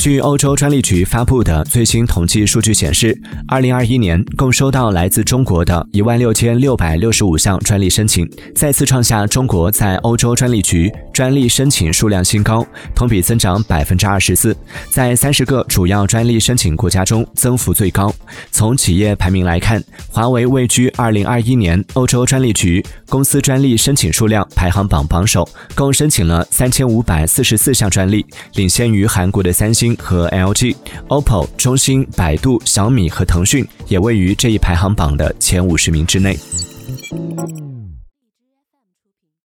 据欧洲专利局发布的最新统计数据显示，二零二一年共收到来自中国的一万六千六百六十五项专利申请，再次创下中国在欧洲专利局专利申请数量新高，同比增长百分之二十四，在三十个主要专利申请国家中增幅最高。从企业排名来看，华为位居二零二一年欧洲专利局公司专利申请数量排行榜榜首，共申请了三千五百四十四项专利，领先于韩国的三星。和 LG、OPPO、中兴、百度、小米和腾讯也位于这一排行榜的前五十名之内。